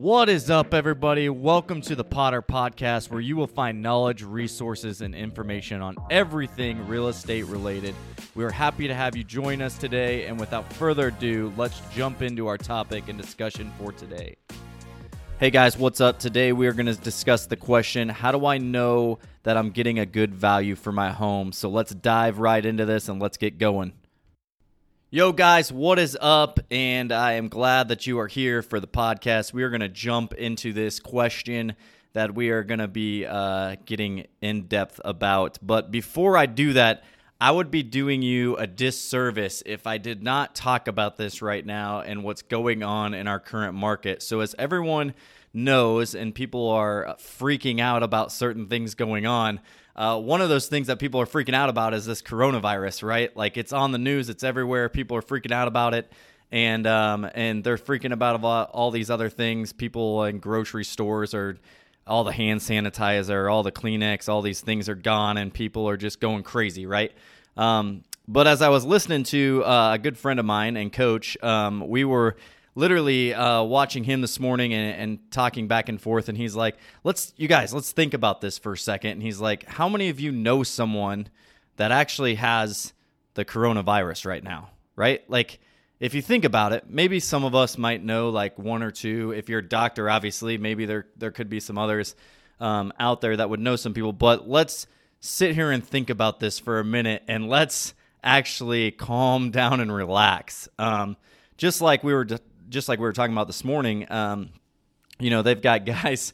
What is up, everybody? Welcome to the Potter Podcast, where you will find knowledge, resources, and information on everything real estate related. We are happy to have you join us today, and without further ado, let's jump into our topic and discussion for today. Hey guys, what's up? Today we are going to discuss the question How do I know that I'm getting a good value for my home? So let's dive right into this and let's get going. Yo, guys, what is up? And I am glad that you are here for the podcast. We are going to jump into this question that we are going to be uh, getting in depth about. But before I do that, I would be doing you a disservice if I did not talk about this right now and what's going on in our current market. So, as everyone knows, and people are freaking out about certain things going on, uh, one of those things that people are freaking out about is this coronavirus, right? Like it's on the news, it's everywhere. People are freaking out about it, and um, and they're freaking about all these other things. People in grocery stores are all the hand sanitizer, all the Kleenex, all these things are gone, and people are just going crazy, right? Um, but as I was listening to uh, a good friend of mine and coach, um, we were literally uh, watching him this morning and, and, talking back and forth and he's like let's you guys let's think about this for a second. And he's like how many of you know someone that actually has the coronavirus right now? Right? Like if you think about it maybe some of us might know like one or two. If you're a doctor obviously maybe there there could be some others um, out there that would know some people. But let's sit here and think about this for a minute and let's actually calm down and relax. Um, just like we were just like we were talking about this morning, um, you know, they've got guys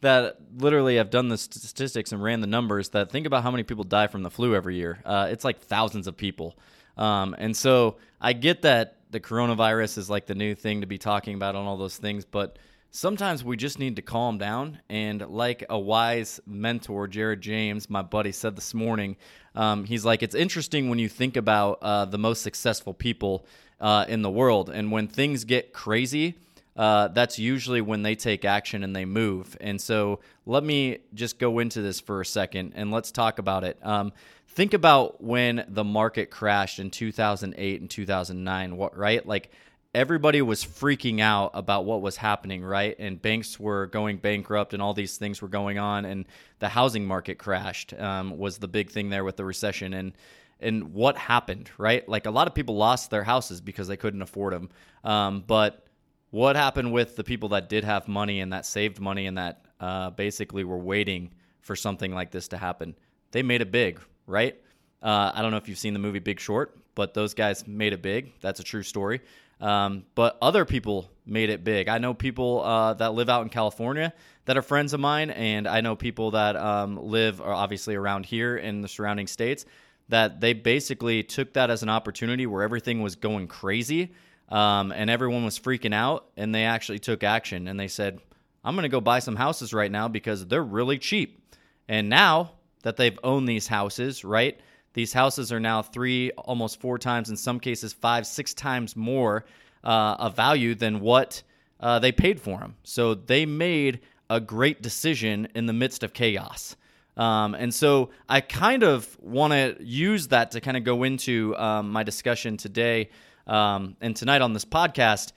that literally have done the statistics and ran the numbers that think about how many people die from the flu every year. Uh, it's like thousands of people. Um, and so I get that the coronavirus is like the new thing to be talking about on all those things, but sometimes we just need to calm down. And like a wise mentor, Jared James, my buddy, said this morning, um, he's like, it's interesting when you think about uh, the most successful people uh, in the world. And when things get crazy, uh, that's usually when they take action and they move. And so let me just go into this for a second and let's talk about it. Um, think about when the market crashed in 2008 and 2009, what, right? Like everybody was freaking out about what was happening, right? And banks were going bankrupt and all these things were going on, and the housing market crashed, um, was the big thing there with the recession. And and what happened, right? Like a lot of people lost their houses because they couldn't afford them. Um, but what happened with the people that did have money and that saved money and that uh, basically were waiting for something like this to happen? They made it big, right? Uh, I don't know if you've seen the movie Big Short, but those guys made it big. That's a true story. Um, but other people made it big. I know people uh, that live out in California that are friends of mine, and I know people that um, live obviously around here in the surrounding states that they basically took that as an opportunity where everything was going crazy um, and everyone was freaking out, and they actually took action and they said, I'm going to go buy some houses right now because they're really cheap. And now that they've owned these houses, right? These houses are now three, almost four times, in some cases, five, six times more uh, of value than what uh, they paid for them. So they made a great decision in the midst of chaos. Um, and so I kind of want to use that to kind of go into um, my discussion today um, and tonight on this podcast.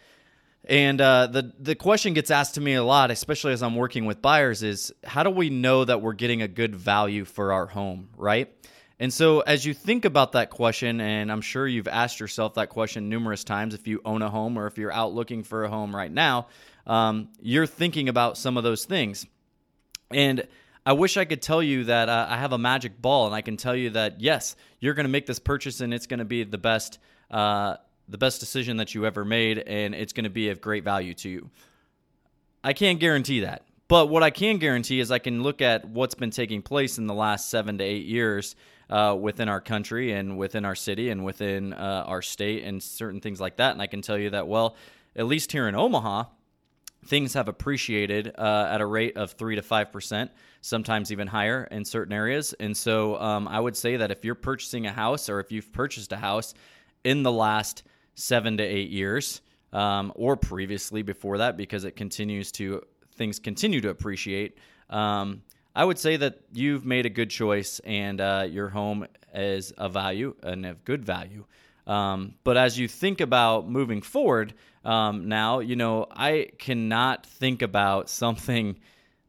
And uh, the the question gets asked to me a lot, especially as I'm working with buyers, is how do we know that we're getting a good value for our home, right? And so, as you think about that question, and I'm sure you've asked yourself that question numerous times if you own a home or if you're out looking for a home right now, um, you're thinking about some of those things. And I wish I could tell you that uh, I have a magic ball and I can tell you that yes, you're going to make this purchase and it's going to be the best, uh, the best decision that you ever made, and it's going to be of great value to you. I can't guarantee that, but what I can guarantee is I can look at what's been taking place in the last seven to eight years uh, within our country and within our city and within uh, our state and certain things like that, and I can tell you that well, at least here in Omaha things have appreciated uh, at a rate of three to five percent, sometimes even higher in certain areas. And so, um, I would say that if you're purchasing a house or if you've purchased a house in the last seven to eight years, um, or previously before that, because it continues to things continue to appreciate. Um, I would say that you've made a good choice, and uh, your home is a value and of good value. Um, but as you think about moving forward um, now, you know, I cannot think about something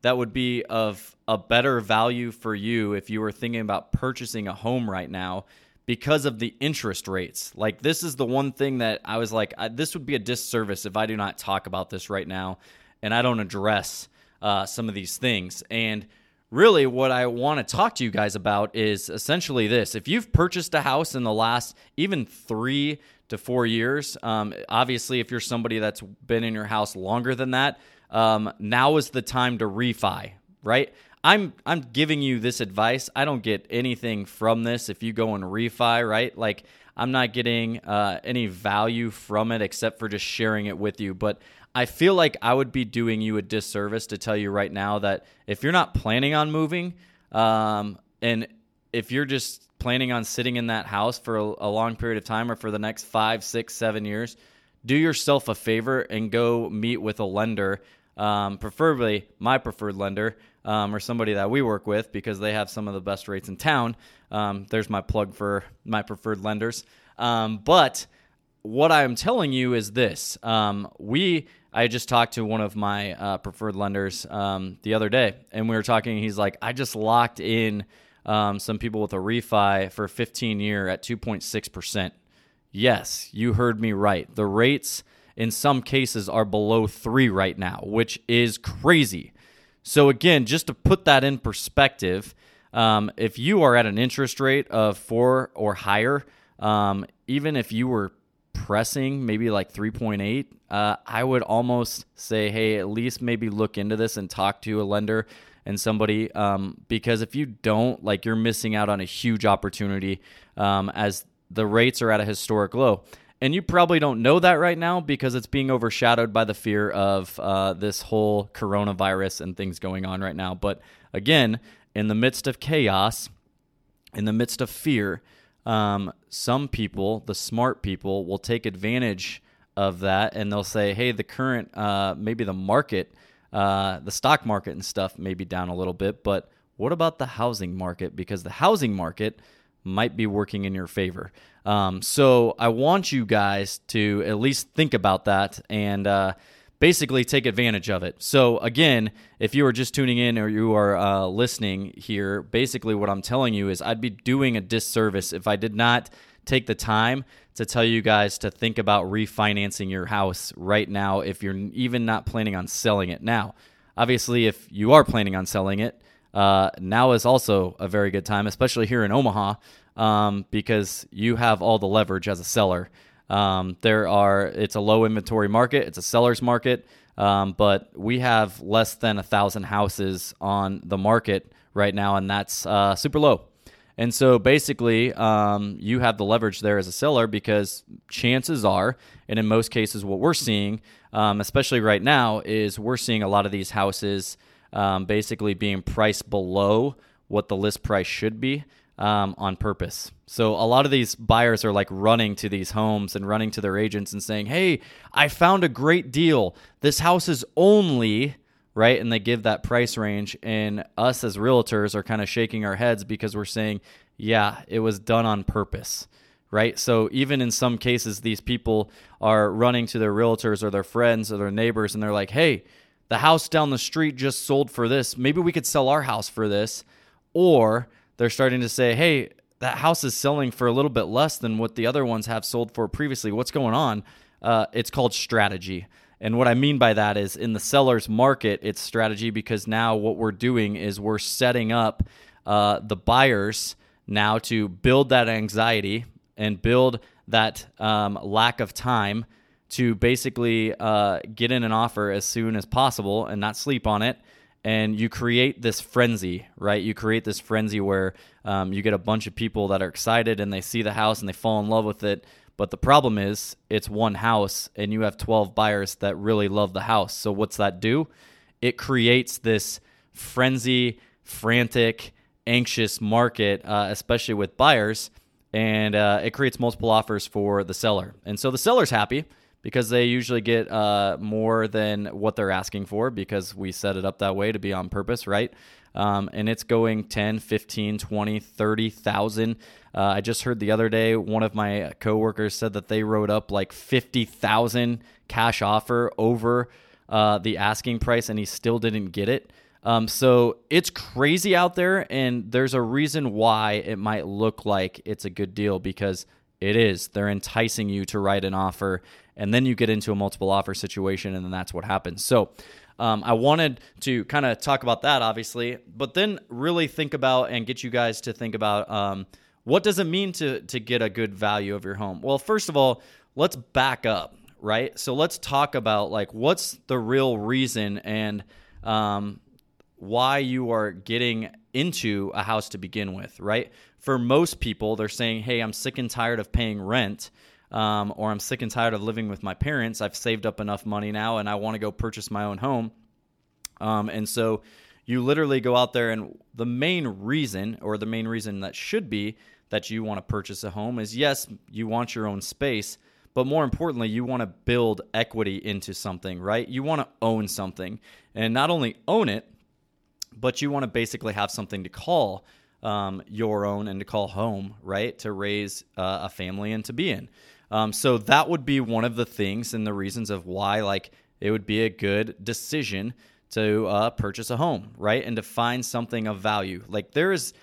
that would be of a better value for you if you were thinking about purchasing a home right now because of the interest rates. Like, this is the one thing that I was like, I, this would be a disservice if I do not talk about this right now and I don't address uh, some of these things. And really, what I want to talk to you guys about is essentially this if you've purchased a house in the last even three to four years, um, obviously, if you're somebody that's been in your house longer than that, um, now is the time to refi, right? I'm I'm giving you this advice. I don't get anything from this if you go and refi, right? Like I'm not getting uh, any value from it except for just sharing it with you. But I feel like I would be doing you a disservice to tell you right now that if you're not planning on moving, um, and if you're just planning on sitting in that house for a, a long period of time or for the next five, six, seven years, do yourself a favor and go meet with a lender um, preferably my preferred lender um, or somebody that we work with because they have some of the best rates in town. Um, there's my plug for my preferred lenders. Um, but what I'm telling you is this: um, we. I just talked to one of my uh, preferred lenders um, the other day, and we were talking. He's like, "I just locked in some people with a refi for 15 year at 2.6 percent." Yes, you heard me right. The rates in some cases are below three right now, which is crazy. So, again, just to put that in perspective, um, if you are at an interest rate of four or higher, um, even if you were pressing maybe like 3.8, uh, I would almost say, hey, at least maybe look into this and talk to a lender and somebody um, because if you don't, like, you're missing out on a huge opportunity um, as the rates are at a historic low. And you probably don't know that right now because it's being overshadowed by the fear of uh, this whole coronavirus and things going on right now. But again, in the midst of chaos, in the midst of fear, um, some people, the smart people, will take advantage of that and they'll say, hey, the current, uh, maybe the market, uh, the stock market and stuff may be down a little bit, but what about the housing market? Because the housing market might be working in your favor. Um, so I want you guys to at least think about that and uh, basically take advantage of it. So again, if you are just tuning in or you are uh, listening here, basically what I'm telling you is I'd be doing a disservice if I did not take the time to tell you guys to think about refinancing your house right now if you're even not planning on selling it now. Obviously, if you are planning on selling it, uh, now is also a very good time, especially here in Omaha, um, because you have all the leverage as a seller. Um, there are it's a low inventory market, it's a seller's market, um, but we have less than a thousand houses on the market right now, and that's uh, super low. And so basically, um, you have the leverage there as a seller because chances are, and in most cases, what we're seeing, um, especially right now, is we're seeing a lot of these houses um, basically being priced below what the list price should be um, on purpose. So a lot of these buyers are like running to these homes and running to their agents and saying, "Hey, I found a great deal. This house is only." Right, and they give that price range, and us as realtors are kind of shaking our heads because we're saying, "Yeah, it was done on purpose." right? So even in some cases, these people are running to their realtors or their friends or their neighbors, and they're like, "Hey, the house down the street just sold for this. Maybe we could sell our house for this. Or they're starting to say, hey, that house is selling for a little bit less than what the other ones have sold for previously. What's going on? Uh, it's called strategy. And what I mean by that is in the seller's market, it's strategy because now what we're doing is we're setting up uh, the buyers now to build that anxiety and build that um, lack of time to basically uh, get in an offer as soon as possible and not sleep on it. And you create this frenzy, right? You create this frenzy where um, you get a bunch of people that are excited and they see the house and they fall in love with it. But the problem is, it's one house and you have 12 buyers that really love the house. So, what's that do? It creates this frenzy, frantic, anxious market, uh, especially with buyers, and uh, it creates multiple offers for the seller. And so the seller's happy because they usually get uh, more than what they're asking for because we set it up that way to be on purpose, right? Um, and it's going 10, 15, 20, 30,000. Uh, I just heard the other day one of my coworkers said that they wrote up like 50,000 cash offer over uh, the asking price and he still didn't get it. Um, so it's crazy out there, and there's a reason why it might look like it's a good deal because it is. They're enticing you to write an offer, and then you get into a multiple offer situation, and then that's what happens. So um, I wanted to kind of talk about that, obviously, but then really think about and get you guys to think about um, what does it mean to to get a good value of your home. Well, first of all, let's back up, right? So let's talk about like what's the real reason and um, why you are getting into a house to begin with, right? For most people, they're saying, hey, I'm sick and tired of paying rent. Um, or I'm sick and tired of living with my parents. I've saved up enough money now and I want to go purchase my own home. Um, and so you literally go out there, and the main reason, or the main reason that should be that you want to purchase a home is yes, you want your own space, but more importantly, you want to build equity into something, right? You want to own something and not only own it, but you want to basically have something to call um, your own and to call home, right? To raise uh, a family and to be in. Um, so that would be one of the things and the reasons of why, like, it would be a good decision to uh, purchase a home, right? And to find something of value. Like, there is,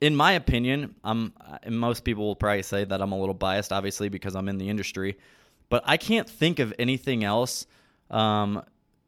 in my opinion, I'm, most people will probably say that I'm a little biased, obviously, because I'm in the industry, but I can't think of anything else, um,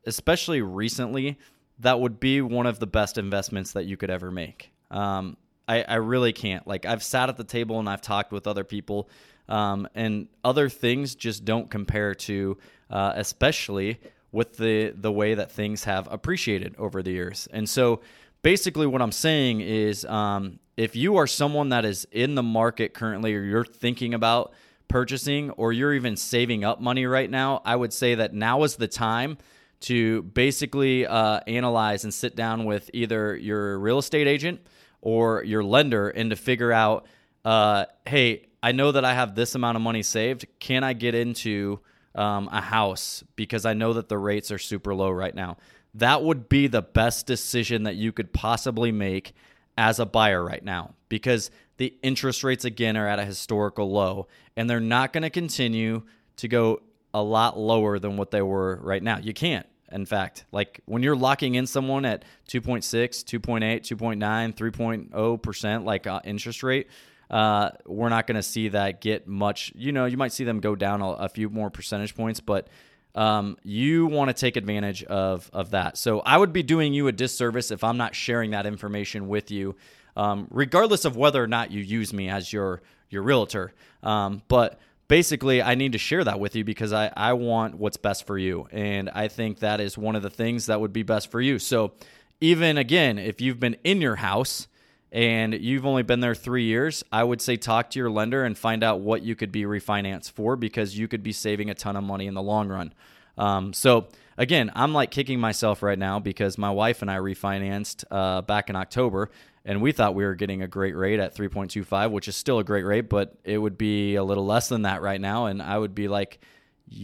especially recently, that would be one of the best investments that you could ever make. Um, I, I, really can't. Like I've sat at the table and I've talked with other people, um, and other things just don't compare to, uh, especially with the the way that things have appreciated over the years. And so, basically, what I'm saying is, um, if you are someone that is in the market currently, or you're thinking about purchasing, or you're even saving up money right now, I would say that now is the time to basically uh, analyze and sit down with either your real estate agent or your lender and to figure out uh, hey, I know that I have this amount of money saved. Can I get into um, a house because I know that the rates are super low right now? That would be the best decision that you could possibly make as a buyer right now because the interest rates again are at a historical low and they're not going to continue to go a lot lower than what they were right now. You can't in fact. Like when you're locking in someone at 2.6, 2.8, 2.9, 3.0% like uh, interest rate, uh, we're not going to see that get much. You know, you might see them go down a, a few more percentage points, but um, you want to take advantage of of that. So I would be doing you a disservice if I'm not sharing that information with you, um, regardless of whether or not you use me as your your realtor. Um, but basically I need to share that with you because I, I want what's best for you. And I think that is one of the things that would be best for you. So even again, if you've been in your house and you've only been there three years, I would say talk to your lender and find out what you could be refinanced for because you could be saving a ton of money in the long run. Um, so again, I'm like kicking myself right now because my wife and I refinanced uh, back in October and we thought we were getting a great rate at 3.25 which is still a great rate but it would be a little less than that right now. And i would be like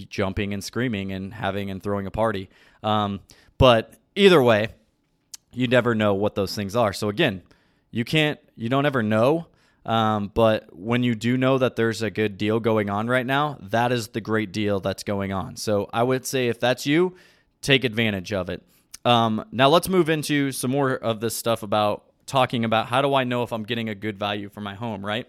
jumping and screaming and having and throwing a party. Um, but either way you never know what those things are. So again you can't you don't ever know. Um, but when you do know that there's a good deal going on right now that is the great deal that's going on. So i would say if that's you take advantage of it. Um, now let's move into some more of this stuff about talking about how do I know if I'm getting a good value for my home, right?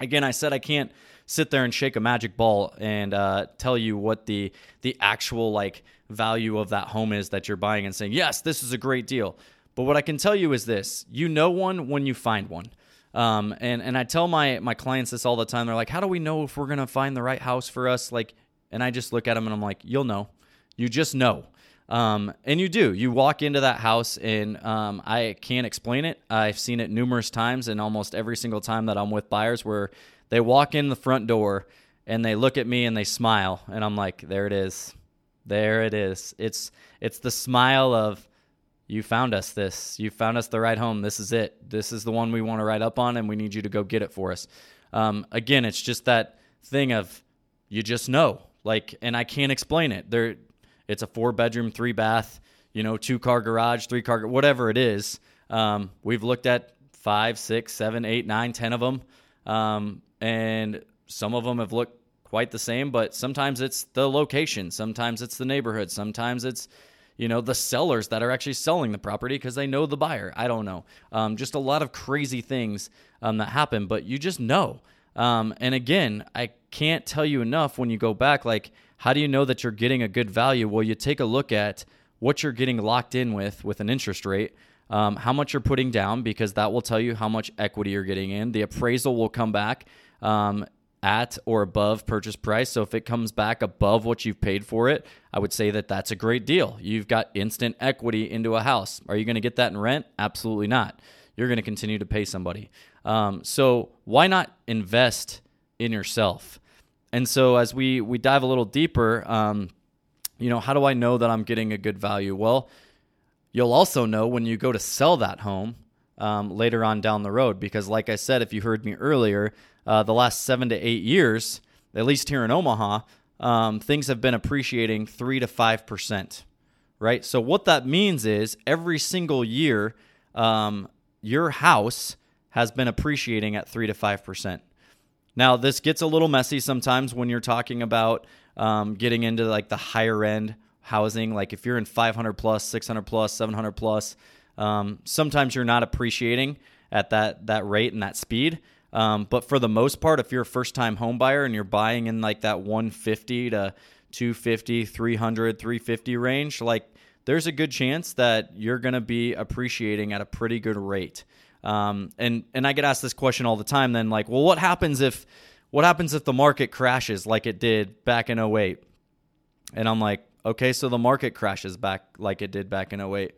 Again, I said I can't sit there and shake a magic ball and uh, tell you what the the actual like value of that home is that you're buying and saying yes, this is a great deal. But what I can tell you is this: you know one when you find one. Um, and and I tell my my clients this all the time. They're like, "How do we know if we're gonna find the right house for us?" Like, and I just look at them and I'm like, "You'll know. You just know." Um, and you do. You walk into that house, and um, I can't explain it. I've seen it numerous times, and almost every single time that I'm with buyers, where they walk in the front door and they look at me and they smile, and I'm like, "There it is, there it is." It's it's the smile of you found us this, you found us the right home. This is it. This is the one we want to write up on, and we need you to go get it for us. Um, again, it's just that thing of you just know Like, and I can't explain it. There, it's a four bedroom, three bath, you know, two car garage, three car, whatever it is. Um, we've looked at five, six, seven, eight, nine, ten of them, um, and some of them have looked quite the same. But sometimes it's the location, sometimes it's the neighborhood, sometimes it's you know the sellers that are actually selling the property because they know the buyer. I don't know. Um, just a lot of crazy things um, that happen, but you just know. Um, and again, I can't tell you enough when you go back. Like, how do you know that you're getting a good value? Well, you take a look at what you're getting locked in with with an interest rate. Um, how much you're putting down because that will tell you how much equity you're getting in. The appraisal will come back um, at or above purchase price. So if it comes back above what you've paid for it, I would say that that's a great deal. You've got instant equity into a house. Are you going to get that in rent? Absolutely not. You're going to continue to pay somebody. Um, so why not invest in yourself? And so as we we dive a little deeper, um, you know, how do I know that I'm getting a good value? Well, you'll also know when you go to sell that home um, later on down the road, because like I said, if you heard me earlier, uh, the last seven to eight years, at least here in Omaha, um, things have been appreciating three to five percent. Right. So what that means is every single year, um, your house has been appreciating at 3 to 5%. Now, this gets a little messy sometimes when you're talking about um, getting into like the higher end housing. Like if you're in 500 plus, 600 plus, 700 plus, um, sometimes you're not appreciating at that, that rate and that speed. Um, but for the most part, if you're a first time home buyer and you're buying in like that 150 to 250, 300, 350 range, like there's a good chance that you're going to be appreciating at a pretty good rate. Um, and and I get asked this question all the time. Then like, well, what happens if what happens if the market crashes like it did back in 08? And I'm like, okay, so the market crashes back like it did back in 08.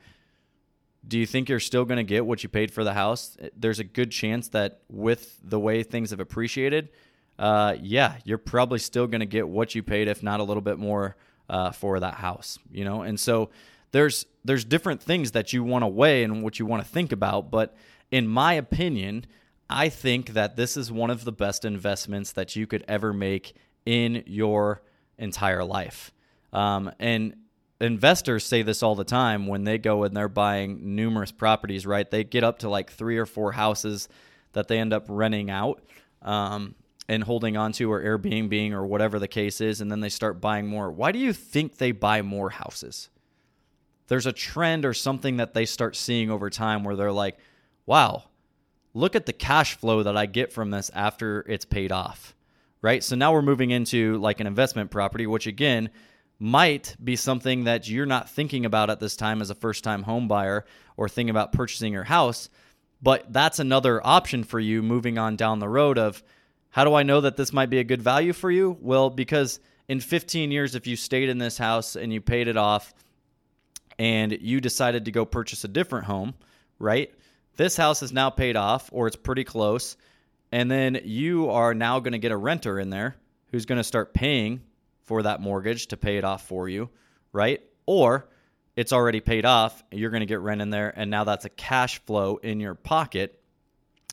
Do you think you're still going to get what you paid for the house? There's a good chance that with the way things have appreciated, uh, yeah, you're probably still going to get what you paid, if not a little bit more, uh, for that house. You know, and so there's there's different things that you want to weigh and what you want to think about, but in my opinion, I think that this is one of the best investments that you could ever make in your entire life. Um, and investors say this all the time when they go and they're buying numerous properties, right? They get up to like three or four houses that they end up renting out um, and holding onto or Airbnb or whatever the case is, and then they start buying more. Why do you think they buy more houses? There's a trend or something that they start seeing over time where they're like, wow, look at the cash flow that I get from this after it's paid off, right? So now we're moving into like an investment property, which again might be something that you're not thinking about at this time as a first time home buyer or thinking about purchasing your house. But that's another option for you moving on down the road of how do I know that this might be a good value for you? Well, because in 15 years, if you stayed in this house and you paid it off and you decided to go purchase a different home, right? This house is now paid off, or it's pretty close. And then you are now going to get a renter in there who's going to start paying for that mortgage to pay it off for you, right? Or it's already paid off, you're going to get rent in there, and now that's a cash flow in your pocket.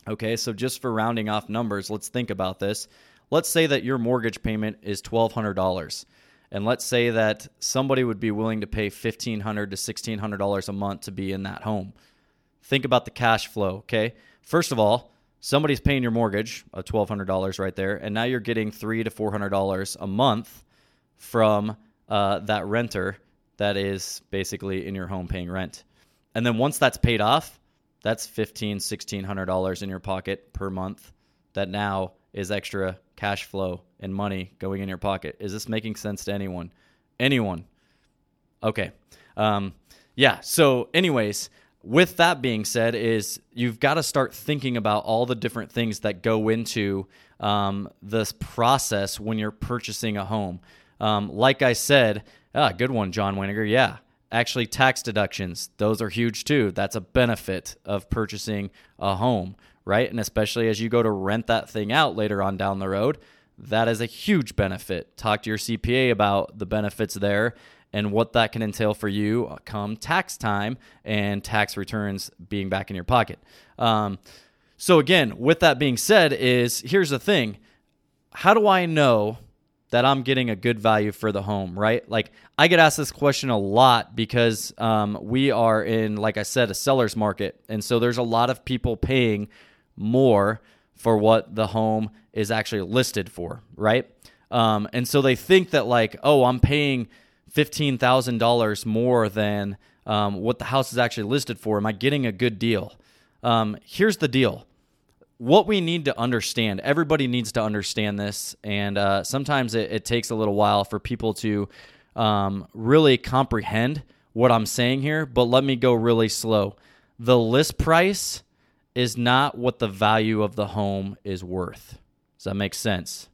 Okay, so just for rounding off numbers, let's think about this. Let's say that your mortgage payment is $1,200. And let's say that somebody would be willing to pay 1,500 to $1,600 a month to be in that home think about the cash flow, okay? First of all, somebody's paying your mortgage, a $1,200 right there, and now you're getting three to $400 a month from uh, that renter that is basically in your home paying rent. And then once that's paid off, that's $1,500, $1,600 in your pocket per month that now is extra cash flow and money going in your pocket. Is this making sense to anyone? Anyone? Okay. Um, yeah. So, anyways, with that being said is you've got to start thinking about all the different things that go into um, this process when you're purchasing a home. Um, like i said ah, good one john Winiger. yeah. Actually tax deductions those are huge too. That's a benefit of purchasing a home right? And especially as you go to rent that thing out later on down the road that is a huge benefit. Talk to your cpa about the benefits there and what that can entail for you uh, come tax time and tax returns being back in your pocket. Um, so again, with that being said, is here's the thing: how do I know that I'm getting a good value for the home, right? Like I get asked this question a lot because um, we are in, like I said, a seller's market. And so there's a lot of people paying more for what the home is actually listed for, right? Um, and so they think that, like, oh, I'm paying $15,000 more than um, what the house is actually listed for. Am I getting a good deal? Um, here's the deal what we need to understand, everybody needs to understand this, and uh, sometimes it, it, takes a little while for people to um, really comprehend what I'm saying here, but let me go really slow. The list price is not what the value of the home is worth. Does that make sense?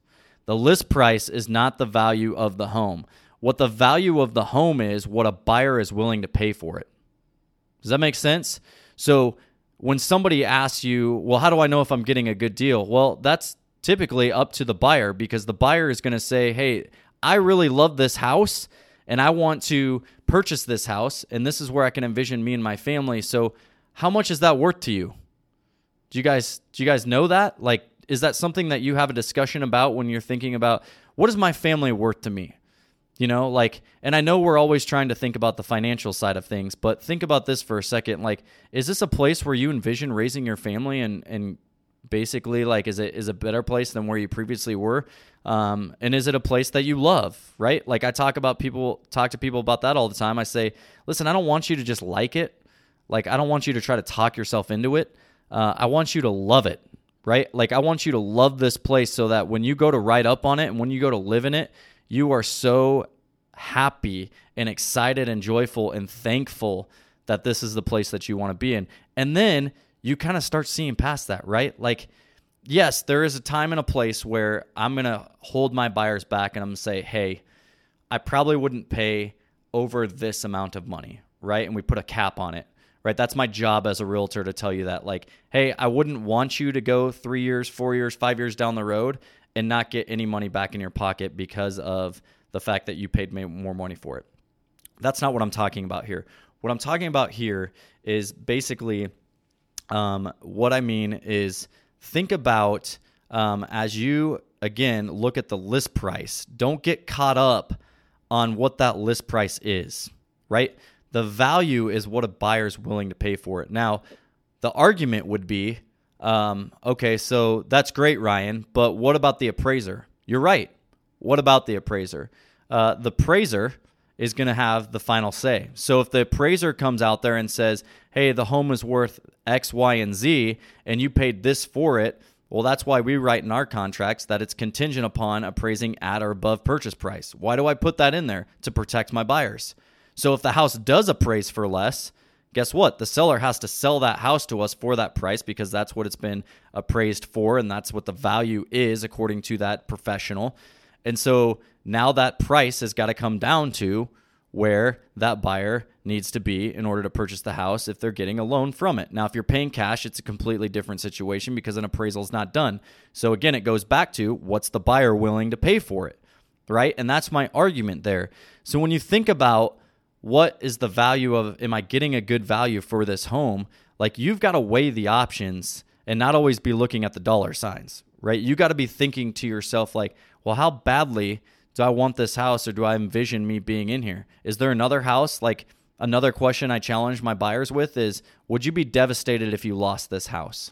The list price is not the value of the home. What the value of the home is, what a buyer is willing to pay for it. Does that make sense? So when somebody asks you, well, how do I know if I'm getting a good deal? Well, that's typically up to the buyer because the buyer is going to say, hey, I really love this house and I want to purchase this house and this is where I can envision me and my family. So, how much is that worth to you? Do you guys do you guys know that? Like is that something that you have a discussion about when you're thinking about what is my family worth to me? You know, like, and I know we're always trying to think about the financial side of things, but think about this for a second. Like, is this a place where you envision raising your family and, and basically like, is it, is a better place than where you previously were? Um, and is it a place that you love, right? Like I talk about people, talk to people about that all the time. I say, listen, I don't want you to just like it. Like, I don't want you to try to talk yourself into it. Uh, I want you to love it right? Like I want you to love this place so that when you go to write up on it and when you go to live in it, you are so happy and excited and joyful and thankful that this is the place that you want to be in. And then you kind of start seeing past that, right? Like, yes, there is a time and a place where I'm going to hold my buyers back and I'm going to say, hey, I probably wouldn't pay over this amount of money, right? And we put a cap on it, right? That's my job as a realtor to tell you that, like, hey, I wouldn't want you to go three years, four years, five years down the road and not get any money back in your pocket because of the fact that you paid more money for it. That's not what I'm talking about here. What I'm talking about here is basically um, what I mean is think about um, as you again look at the list price. Don't get caught up on what that list price is, right? The value is what a buyer's willing to pay for it. Now, the argument would be um, okay, so that's great, Ryan, but what about the appraiser? You're right. What about the appraiser? Uh, the appraiser is going to have the final say. So if the appraiser comes out there and says, hey, the home is worth X, Y, and Z, and you paid this for it, well, that's why we write in our contracts that it's contingent upon appraising at or above purchase price. Why do I put that in there? To protect my buyers. So if the house does appraise for less, guess what? The seller has to sell that house to us for that price because that's what it's been appraised for and that's what the value is according to that professional. And so now that price has got to come down to where that buyer needs to be in order to purchase the house if they're getting a loan from it. Now, if you're paying cash, it's a completely different situation because an appraisal is not done. So again, it goes back to what's the buyer willing to pay for it, right? And that's my argument there. So when you think about what is the value of am I getting a good value for this home? Like you've got to weigh the options and not always be looking at the dollar signs, right? You got to be thinking to yourself like, well, how badly do I want this house or do I envision me being in here? Is there another house? Like another question I challenge my buyers with is would you be devastated if you lost this house?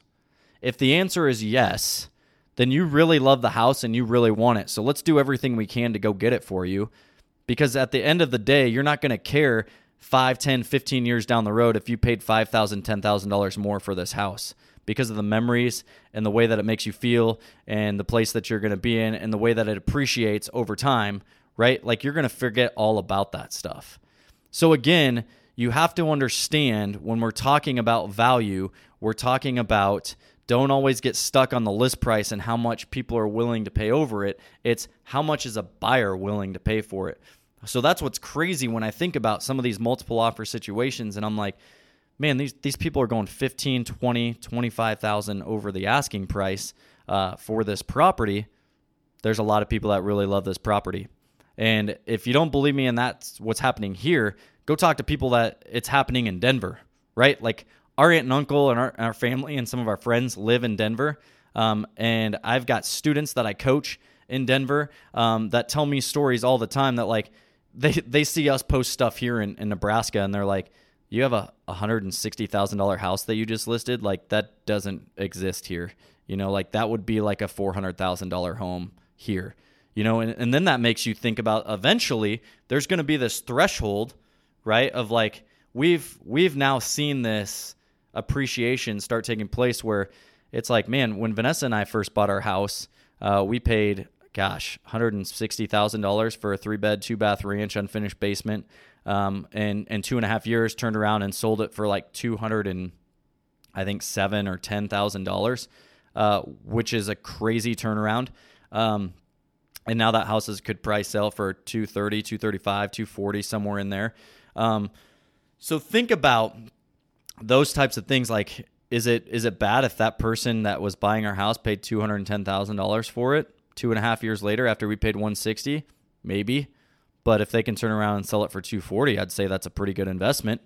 If the answer is yes, then you really love the house and you really want it. So let's do everything we can to go get it for you because at the end of the day, you're not going to care 5, 10, 15 years down the road if you paid $5,000, $10,000 more for this house because of the memories and the way that it makes you feel and the place that you're going to be in and the way that it appreciates over time, right? Like you're going to forget all about that stuff. So, again, you have to understand when we're talking about value, we're talking about don't always get stuck on the list price and how much people are willing to pay over it. It's how much is a buyer willing to pay for it. So that's what's crazy when I think about some of these multiple offer situations and I'm like, man, these these people are going 15, 20, 25,000 over the asking price uh, for this property. There's a lot of people that really love this property. And if you don't believe me and that's what's happening here, go talk to people that it's happening in Denver, right? Like our aunt and uncle and our, our family and some of our friends live in Denver. Um, and I've got students that I coach in Denver um, that tell me stories all the time that like they they see us post stuff here in, in Nebraska and they're like, you have a hundred and sixty thousand dollar house that you just listed, like that doesn't exist here. You know, like that would be like a four hundred thousand dollar home here. You know, and, and then that makes you think about eventually there's to be this threshold, right? Of like we've we've now seen this appreciation start taking place where it's like, man, when Vanessa and I first bought our house, uh, we paid gosh, $160,000 for a three bed, two bath ranch, unfinished basement. Um, and, and two and a half years turned around and sold it for like 200 and I think seven or $10,000, uh, which is a crazy turnaround. Um, and now that houses could price sell for 230, 235, 240, somewhere in there. Um, so think about those types of things like is it is it bad if that person that was buying our house paid two hundred and ten thousand dollars for it? Two and a half years later after we paid 160 maybe. But if they can turn around and sell it for 240 i'd say that's a pretty good investment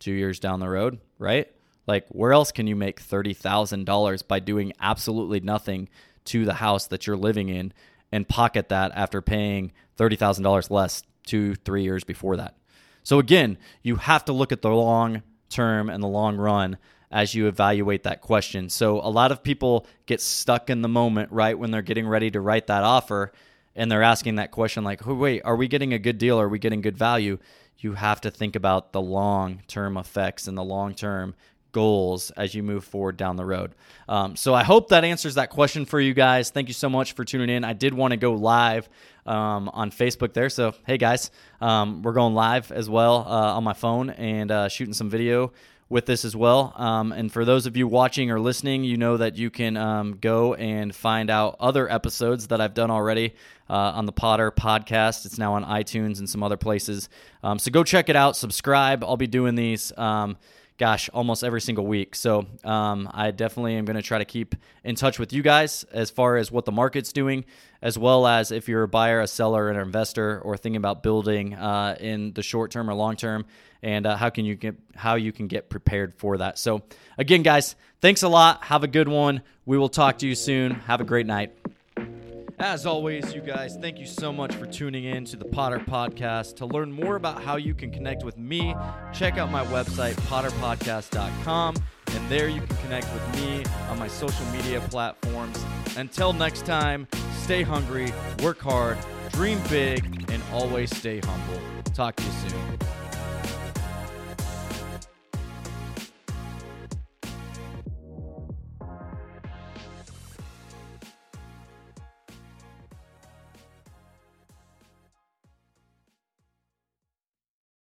two years down the road right? Like where else can you make $30000 by doing absolutely nothing to the house that you're living in and pocket that after paying $30000 less two three years before that? So again you have to look at the long term and the long run as you evaluate that question. So a lot of people get stuck in the moment, right, when they're getting ready to write that offer and they're asking that question like, oh, wait, are we getting a good deal? Are we getting good value? You have to think about the long term effects and the long term goals as you move forward down the road. Um, so I hope that answers that question for you guys. Thank you so much for tuning in. I did want to go live um, on Facebook there. So, hey guys, um, we're going live as well uh, on my phone and uh, shooting some video with this as well. Um, and for those of you watching or listening, you know that you can um, go and find out other episodes that I've done already uh, on the Potter podcast. It's now on iTunes and some other places. Um, so go check it out, subscribe. I'll be doing these. Gosh, almost every single week. So um, I definitely am going to try to keep in touch with you guys as far as what the market's doing, as well as if you're a buyer, a seller, an investor, or thinking about building uh, in the short term or long term and uh, how can you get how you can get prepared for that. So again, guys, thanks a lot. Have a good one. We will talk to you soon. Have a great night. As always, you guys, thank you so much for tuning in to the Potter Podcast. To learn more about how you can connect with me, check out my website, potterpodcast.com, and there you can connect with me on my social media platforms. Until next time, stay hungry, work hard, dream big, and always stay humble. Talk to you soon.